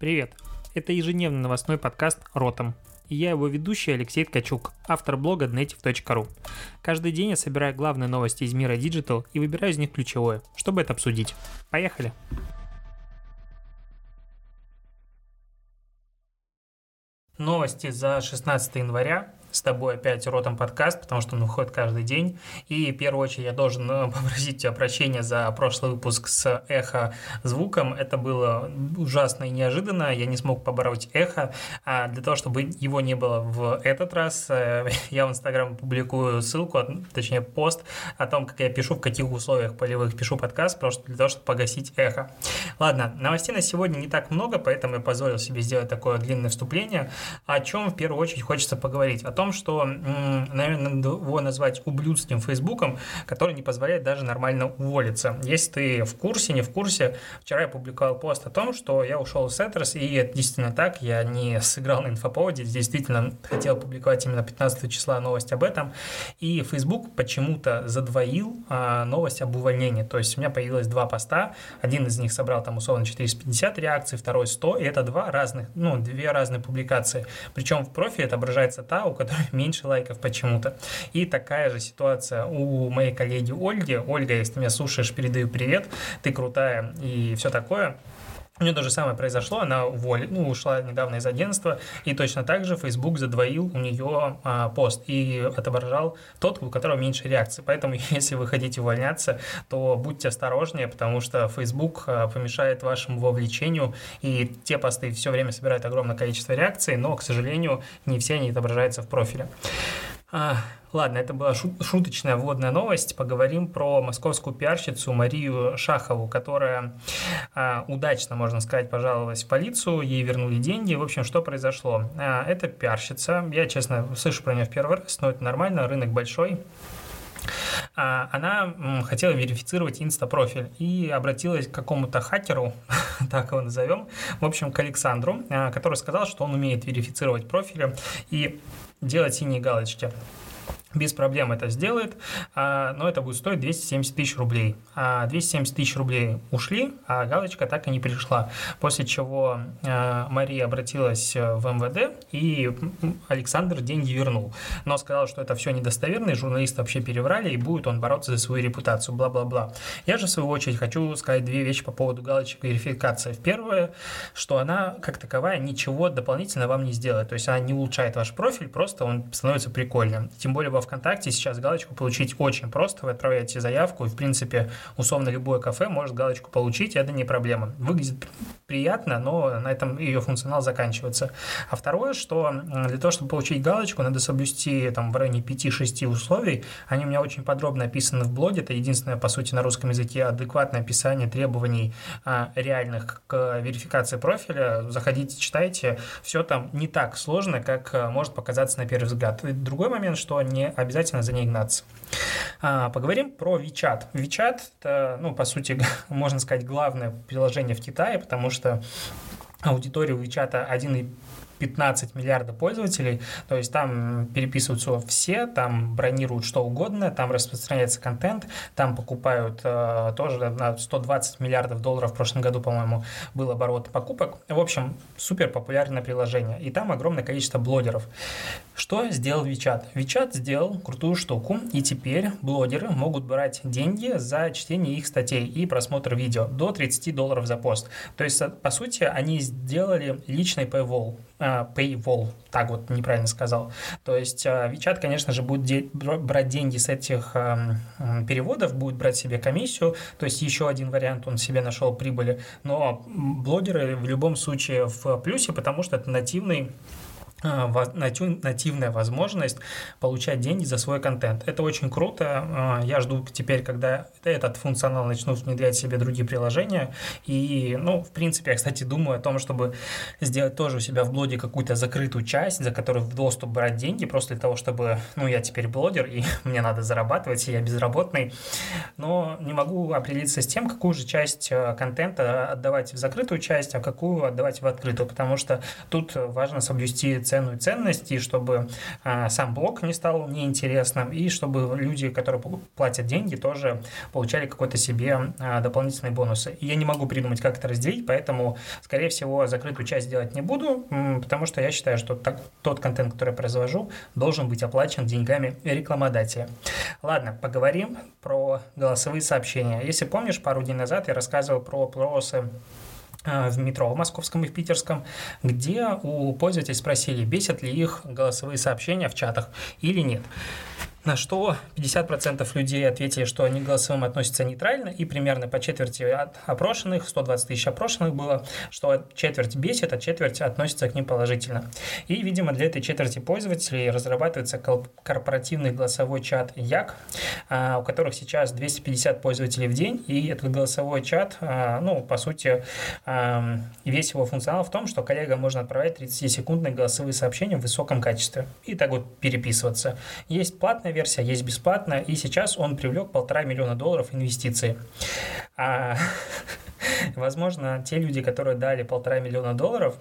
Привет! Это ежедневный новостной подкаст «Ротом». И я его ведущий Алексей Ткачук, автор блога native.ru. Каждый день я собираю главные новости из мира Digital и выбираю из них ключевое, чтобы это обсудить. Поехали! Новости за 16 января с тобой опять ротом подкаст, потому что он выходит каждый день. И в первую очередь я должен э, попросить тебя прощения за прошлый выпуск с эхо звуком. Это было ужасно и неожиданно. Я не смог побороть эхо. А для того, чтобы его не было в этот раз, э, я в Инстаграм публикую ссылку, точнее пост о том, как я пишу, в каких условиях полевых пишу подкаст, просто для того, чтобы погасить эхо. Ладно, новостей на сегодня не так много, поэтому я позволил себе сделать такое длинное вступление. О чем в первую очередь хочется поговорить? О том, что, наверное, надо его назвать ублюдским Фейсбуком, который не позволяет даже нормально уволиться. Если ты в курсе, не в курсе, вчера я публиковал пост о том, что я ушел из Setters, и это действительно так, я не сыграл на инфоповоде, действительно хотел публиковать именно 15 числа новость об этом, и Facebook почему-то задвоил а, новость об увольнении, то есть у меня появилось два поста, один из них собрал там условно 450 реакций, второй 100, и это два разных, ну, две разные публикации, причем в профиле отображается та, у которой меньше лайков почему-то. И такая же ситуация у моей коллеги Ольги. Ольга, если ты меня слушаешь, передаю привет, ты крутая и все такое. У нее то же самое произошло, она уволила, ну, ушла недавно из агентства, и точно так же Facebook задвоил у нее а, пост и отображал тот, у которого меньше реакций. Поэтому, если вы хотите увольняться, то будьте осторожнее, потому что Facebook а, помешает вашему вовлечению, и те посты все время собирают огромное количество реакций, но, к сожалению, не все они отображаются в профиле. А, ладно, это была шуточная вводная новость. Поговорим про московскую пиарщицу Марию Шахову, которая а, удачно, можно сказать, пожаловалась в полицию, ей вернули деньги. В общем, что произошло? А, это пиарщица. Я, честно, слышу про нее в первый раз, но это нормально, рынок большой а, она хотела верифицировать инста-профиль и обратилась к какому-то хакеру, так его назовем, в общем, к Александру, а, который сказал, что он умеет верифицировать профили и делать синие галочки без проблем это сделает, а, но это будет стоить 270 тысяч рублей. А 270 тысяч рублей ушли, а галочка так и не пришла. После чего а, Мария обратилась в МВД, и Александр деньги вернул. Но сказал, что это все недостоверно, и журналисты вообще переврали, и будет он бороться за свою репутацию, бла-бла-бла. Я же, в свою очередь, хочу сказать две вещи по поводу галочек верификации. Первое, что она, как таковая, ничего дополнительно вам не сделает. То есть она не улучшает ваш профиль, просто он становится прикольным. Тем более во ВКонтакте сейчас галочку получить очень просто. Вы отправляете заявку, и, в принципе, условно любое кафе может галочку получить, и это не проблема. Выглядит приятно, но на этом ее функционал заканчивается. А второе, что для того, чтобы получить галочку, надо соблюсти там в районе 5-6 условий. Они у меня очень подробно описаны в блоге. Это единственное, по сути, на русском языке адекватное описание требований а, реальных к верификации профиля. Заходите, читайте. Все там не так сложно, как а, может показаться на первый взгляд. И другой момент, что не обязательно за ней гнаться. А, поговорим про WeChat. WeChat – это, ну, по сути, можно сказать, главное приложение в Китае, потому что аудитория у WeChat 1,5 15 миллиардов пользователей, то есть там переписываются все, там бронируют что угодно, там распространяется контент, там покупают э, тоже на 120 миллиардов долларов в прошлом году, по-моему, был оборот покупок. В общем, супер популярное приложение, и там огромное количество блогеров. Что сделал WeChat? WeChat сделал крутую штуку, и теперь блогеры могут брать деньги за чтение их статей и просмотр видео до 30 долларов за пост. То есть, по сути, они сделали личный paywall. Э, paywall, так вот неправильно сказал. То есть э, WeChat, конечно же, будет де- брать деньги с этих э, переводов, будет брать себе комиссию, то есть еще один вариант он себе нашел прибыли, но блогеры в любом случае в плюсе, потому что это нативный нативная возможность получать деньги за свой контент. Это очень круто. А, я жду теперь, когда этот функционал начнут внедрять в себе другие приложения. И, ну, в принципе, я, кстати, думаю о том, чтобы сделать тоже у себя в блоге какую-то закрытую часть, за которую в доступ брать деньги, просто для того, чтобы, ну, я теперь блогер, и мне надо зарабатывать, и я безработный. Но не могу определиться с тем, какую же часть а, контента отдавать в закрытую часть, а какую отдавать в открытую, потому что тут важно соблюсти ценную ценность, и чтобы а, сам блог не стал неинтересным, и чтобы люди, которые платят деньги, тоже получали какой-то себе а, дополнительные бонусы. И я не могу придумать, как это разделить, поэтому, скорее всего, закрытую часть делать не буду, потому что я считаю, что так, тот контент, который я произвожу, должен быть оплачен деньгами рекламодателя. Ладно, поговорим про голосовые сообщения. Если помнишь, пару дней назад я рассказывал про вопросы в метро в московском и в питерском, где у пользователей спросили, бесят ли их голосовые сообщения в чатах или нет. На что 50% людей ответили, что они к голосовым относятся нейтрально, и примерно по четверти от опрошенных, 120 тысяч опрошенных было, что четверть бесит, а четверть относится к ним положительно. И, видимо, для этой четверти пользователей разрабатывается корпоративный голосовой чат Як, а, у которых сейчас 250 пользователей в день, и этот голосовой чат, а, ну, по сути, а, весь его функционал в том, что коллегам можно отправлять 30-секундные голосовые сообщения в высоком качестве и так вот переписываться. Есть платная платная версия, есть бесплатная, и сейчас он привлек полтора миллиона долларов инвестиций. А, возможно, те люди, которые дали полтора миллиона долларов,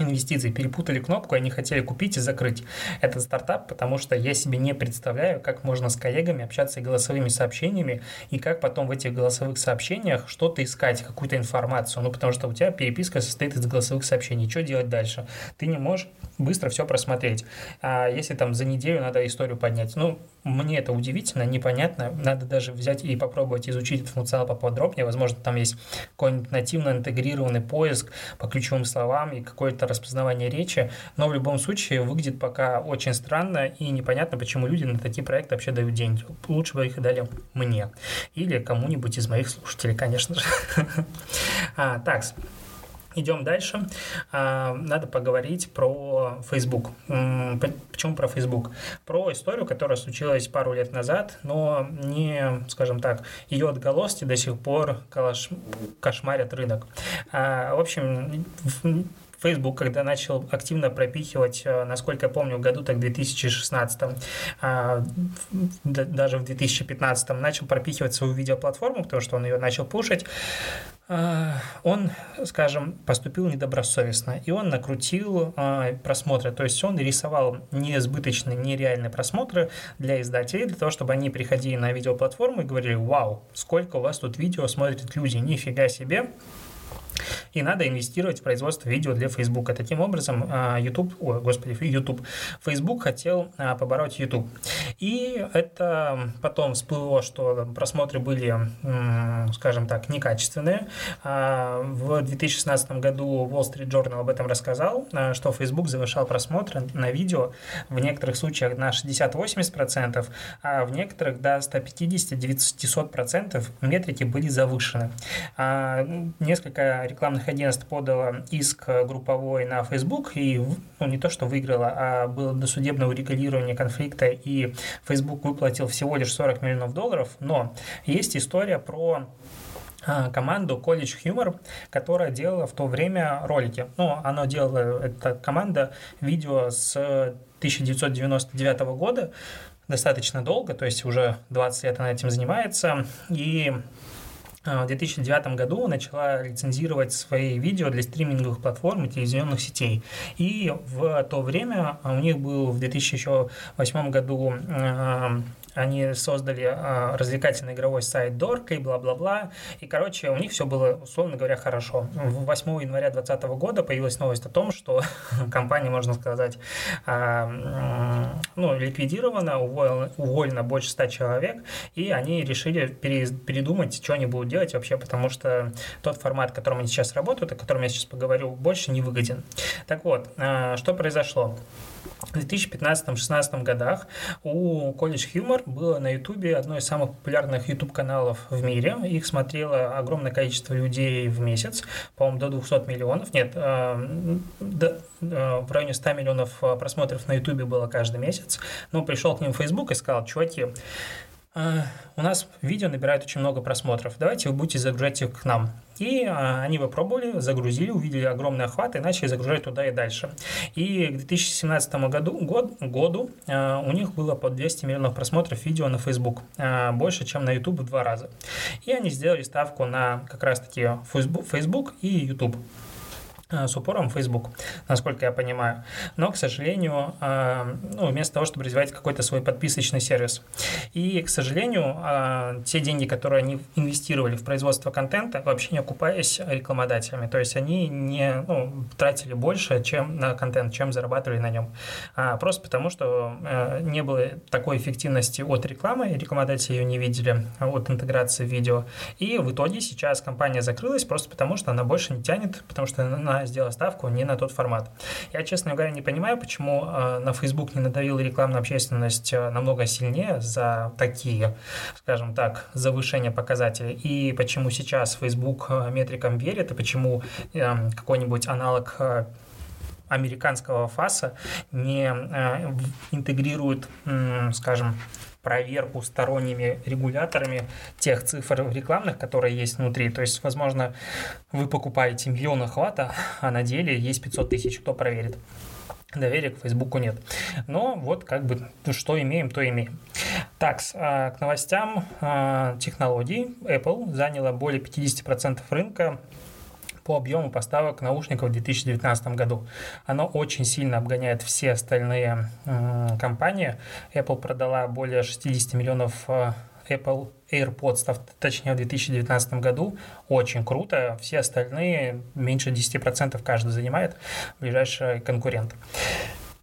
инвестиций, перепутали кнопку, они хотели купить и закрыть этот стартап, потому что я себе не представляю, как можно с коллегами общаться голосовыми сообщениями, и как потом в этих голосовых сообщениях что-то искать, какую-то информацию. Ну, потому что у тебя переписка состоит из голосовых сообщений. Что делать дальше? Ты не можешь быстро все просмотреть. А если там за неделю надо историю поднять, ну, мне это удивительно, непонятно. Надо даже взять и попробовать изучить этот функционал поподробнее. Возможно, там есть какой-нибудь нативно интегрированный поиск по ключевым словам и какое-то распознавание речи. Но в любом случае выглядит пока очень странно и непонятно, почему люди на такие проекты вообще дают деньги. Лучше бы их дали мне или кому-нибудь из моих слушателей, конечно же. А, так, Идем дальше. А, надо поговорить про Facebook. Почему про Facebook? Про историю, которая случилась пару лет назад, но не, скажем так, ее отголоски до сих пор кошмарят рынок. А, в общем, Facebook, когда начал активно пропихивать, э, насколько я помню, в году так в 2016, а, даже в 2015 начал пропихивать свою видеоплатформу, потому что он ее начал пушить, а, он, скажем, поступил недобросовестно, и он накрутил а, просмотры, то есть он рисовал неизбыточные, нереальные просмотры для издателей, для того, чтобы они приходили на видеоплатформу и говорили, вау, сколько у вас тут видео смотрят люди, нифига себе, и надо инвестировать в производство видео для Facebook. Таким образом, а, YouTube, ой, господи, YouTube, Facebook хотел а, побороть YouTube. И это потом всплыло, что просмотры были, скажем так, некачественные. А, в 2016 году Wall Street Journal об этом рассказал, что Facebook завышал просмотры на видео в некоторых случаях на 60-80%, а в некоторых до 150-900% метрики были завышены. Несколько рекламных агентств подало иск групповой на Facebook, и ну, не то, что выиграла, а было досудебное урегулирование конфликта, и Facebook выплатил всего лишь 40 миллионов долларов, но есть история про а, команду College Humor, которая делала в то время ролики. Ну, она делала, эта команда, видео с 1999 года, достаточно долго, то есть уже 20 лет она этим занимается, и в 2009 году начала лицензировать свои видео для стриминговых платформ и телевизионных сетей. И в то время у них был в 2008 году а, они создали э, развлекательный игровой сайт Dork и бла-бла-бла. И, короче, у них все было, условно говоря, хорошо. 8 января 2020 года появилась новость о том, что компания, можно сказать, э, ну, ликвидирована, уволена, больше 100 человек, и они решили передумать, что они будут делать вообще, потому что тот формат, в котором они сейчас работают, о котором я сейчас поговорю, больше не выгоден. Так вот, э, что произошло? В 2015-2016 годах у College Humor было на YouTube одно из самых популярных YouTube-каналов в мире. Их смотрело огромное количество людей в месяц, по-моему, до 200 миллионов. Нет, э, до, э, в районе 100 миллионов просмотров на YouTube было каждый месяц. Но пришел к ним Facebook и сказал, чуваки, э, у нас видео набирает очень много просмотров, давайте вы будете загружать их к нам. И а, они попробовали, загрузили, увидели огромный охват и начали загружать туда и дальше. И к 2017 году, год, году а, у них было по 200 миллионов просмотров видео на Facebook, больше, чем на YouTube в два раза. И они сделали ставку на как раз-таки Facebook и YouTube. Э, с упором в Facebook, насколько я понимаю. Но, к сожалению, э, ну, вместо того, чтобы развивать какой-то свой подписочный сервис. И, к сожалению, э, те деньги, которые они инвестировали в производство контента, вообще не окупаясь рекламодателями. То есть они не ну, тратили больше чем на контент, чем зарабатывали на нем. А просто потому, что не было такой эффективности от рекламы, рекламодатели ее не видели, от интеграции видео. И в итоге сейчас компания закрылась просто потому, что она больше не тянет, потому что на сделала ставку не на тот формат. Я, честно говоря, не понимаю, почему э, на Facebook не надавила рекламная общественность э, намного сильнее за такие, скажем так, завышения показателей, и почему сейчас Facebook э, метрикам верит, и почему какой-нибудь аналог американского ФАСа не интегрирует, скажем, проверку сторонними регуляторами тех цифр рекламных, которые есть внутри. То есть, возможно, вы покупаете миллион охвата, а на деле есть 500 тысяч, кто проверит. Доверия к Фейсбуку нет. Но вот как бы что имеем, то имеем. Так, а, к новостям а, технологий. Apple заняла более 50% рынка по объему поставок наушников в 2019 году. Оно очень сильно обгоняет все остальные э, компании. Apple продала более 60 миллионов э, Apple AirPods, точнее в 2019 году. Очень круто. Все остальные меньше 10% каждый занимает ближайший конкурент.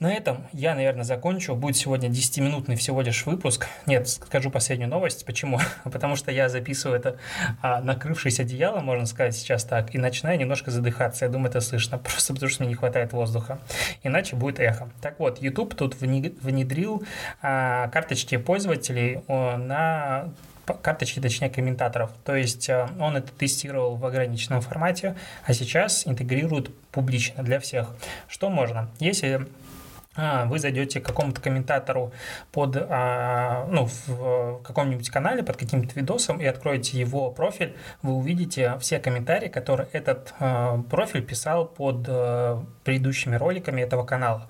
На этом я, наверное, закончу. Будет сегодня 10-минутный всего лишь выпуск. Нет, скажу последнюю новость. Почему? Потому что я записываю это а, накрывшись одеялом, можно сказать сейчас так, и начинаю немножко задыхаться. Я думаю, это слышно, просто потому что мне не хватает воздуха. Иначе будет эхо. Так вот, YouTube тут внедрил а, карточки пользователей на карточки, точнее, комментаторов. То есть а, он это тестировал в ограниченном формате, а сейчас интегрирует публично для всех. Что можно? Если вы зайдете к какому-то комментатору под, а, ну, в каком-нибудь канале, под каким-то видосом и откроете его профиль, вы увидите все комментарии, которые этот а, профиль писал под предыдущими роликами этого канала.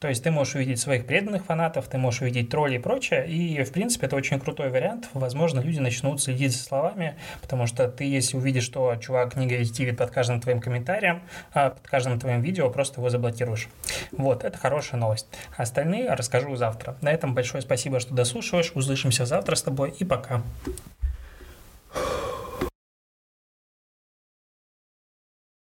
То есть ты можешь увидеть своих преданных фанатов, ты можешь увидеть тролли и прочее, и, в принципе, это очень крутой вариант. Возможно, люди начнут следить за словами, потому что ты, если увидишь, что чувак негативит под каждым твоим комментарием, под каждым твоим видео, просто его заблокируешь. Вот, это хорошая новость. Остальные расскажу завтра. На этом большое спасибо, что дослушиваешь. Услышимся завтра с тобой и пока.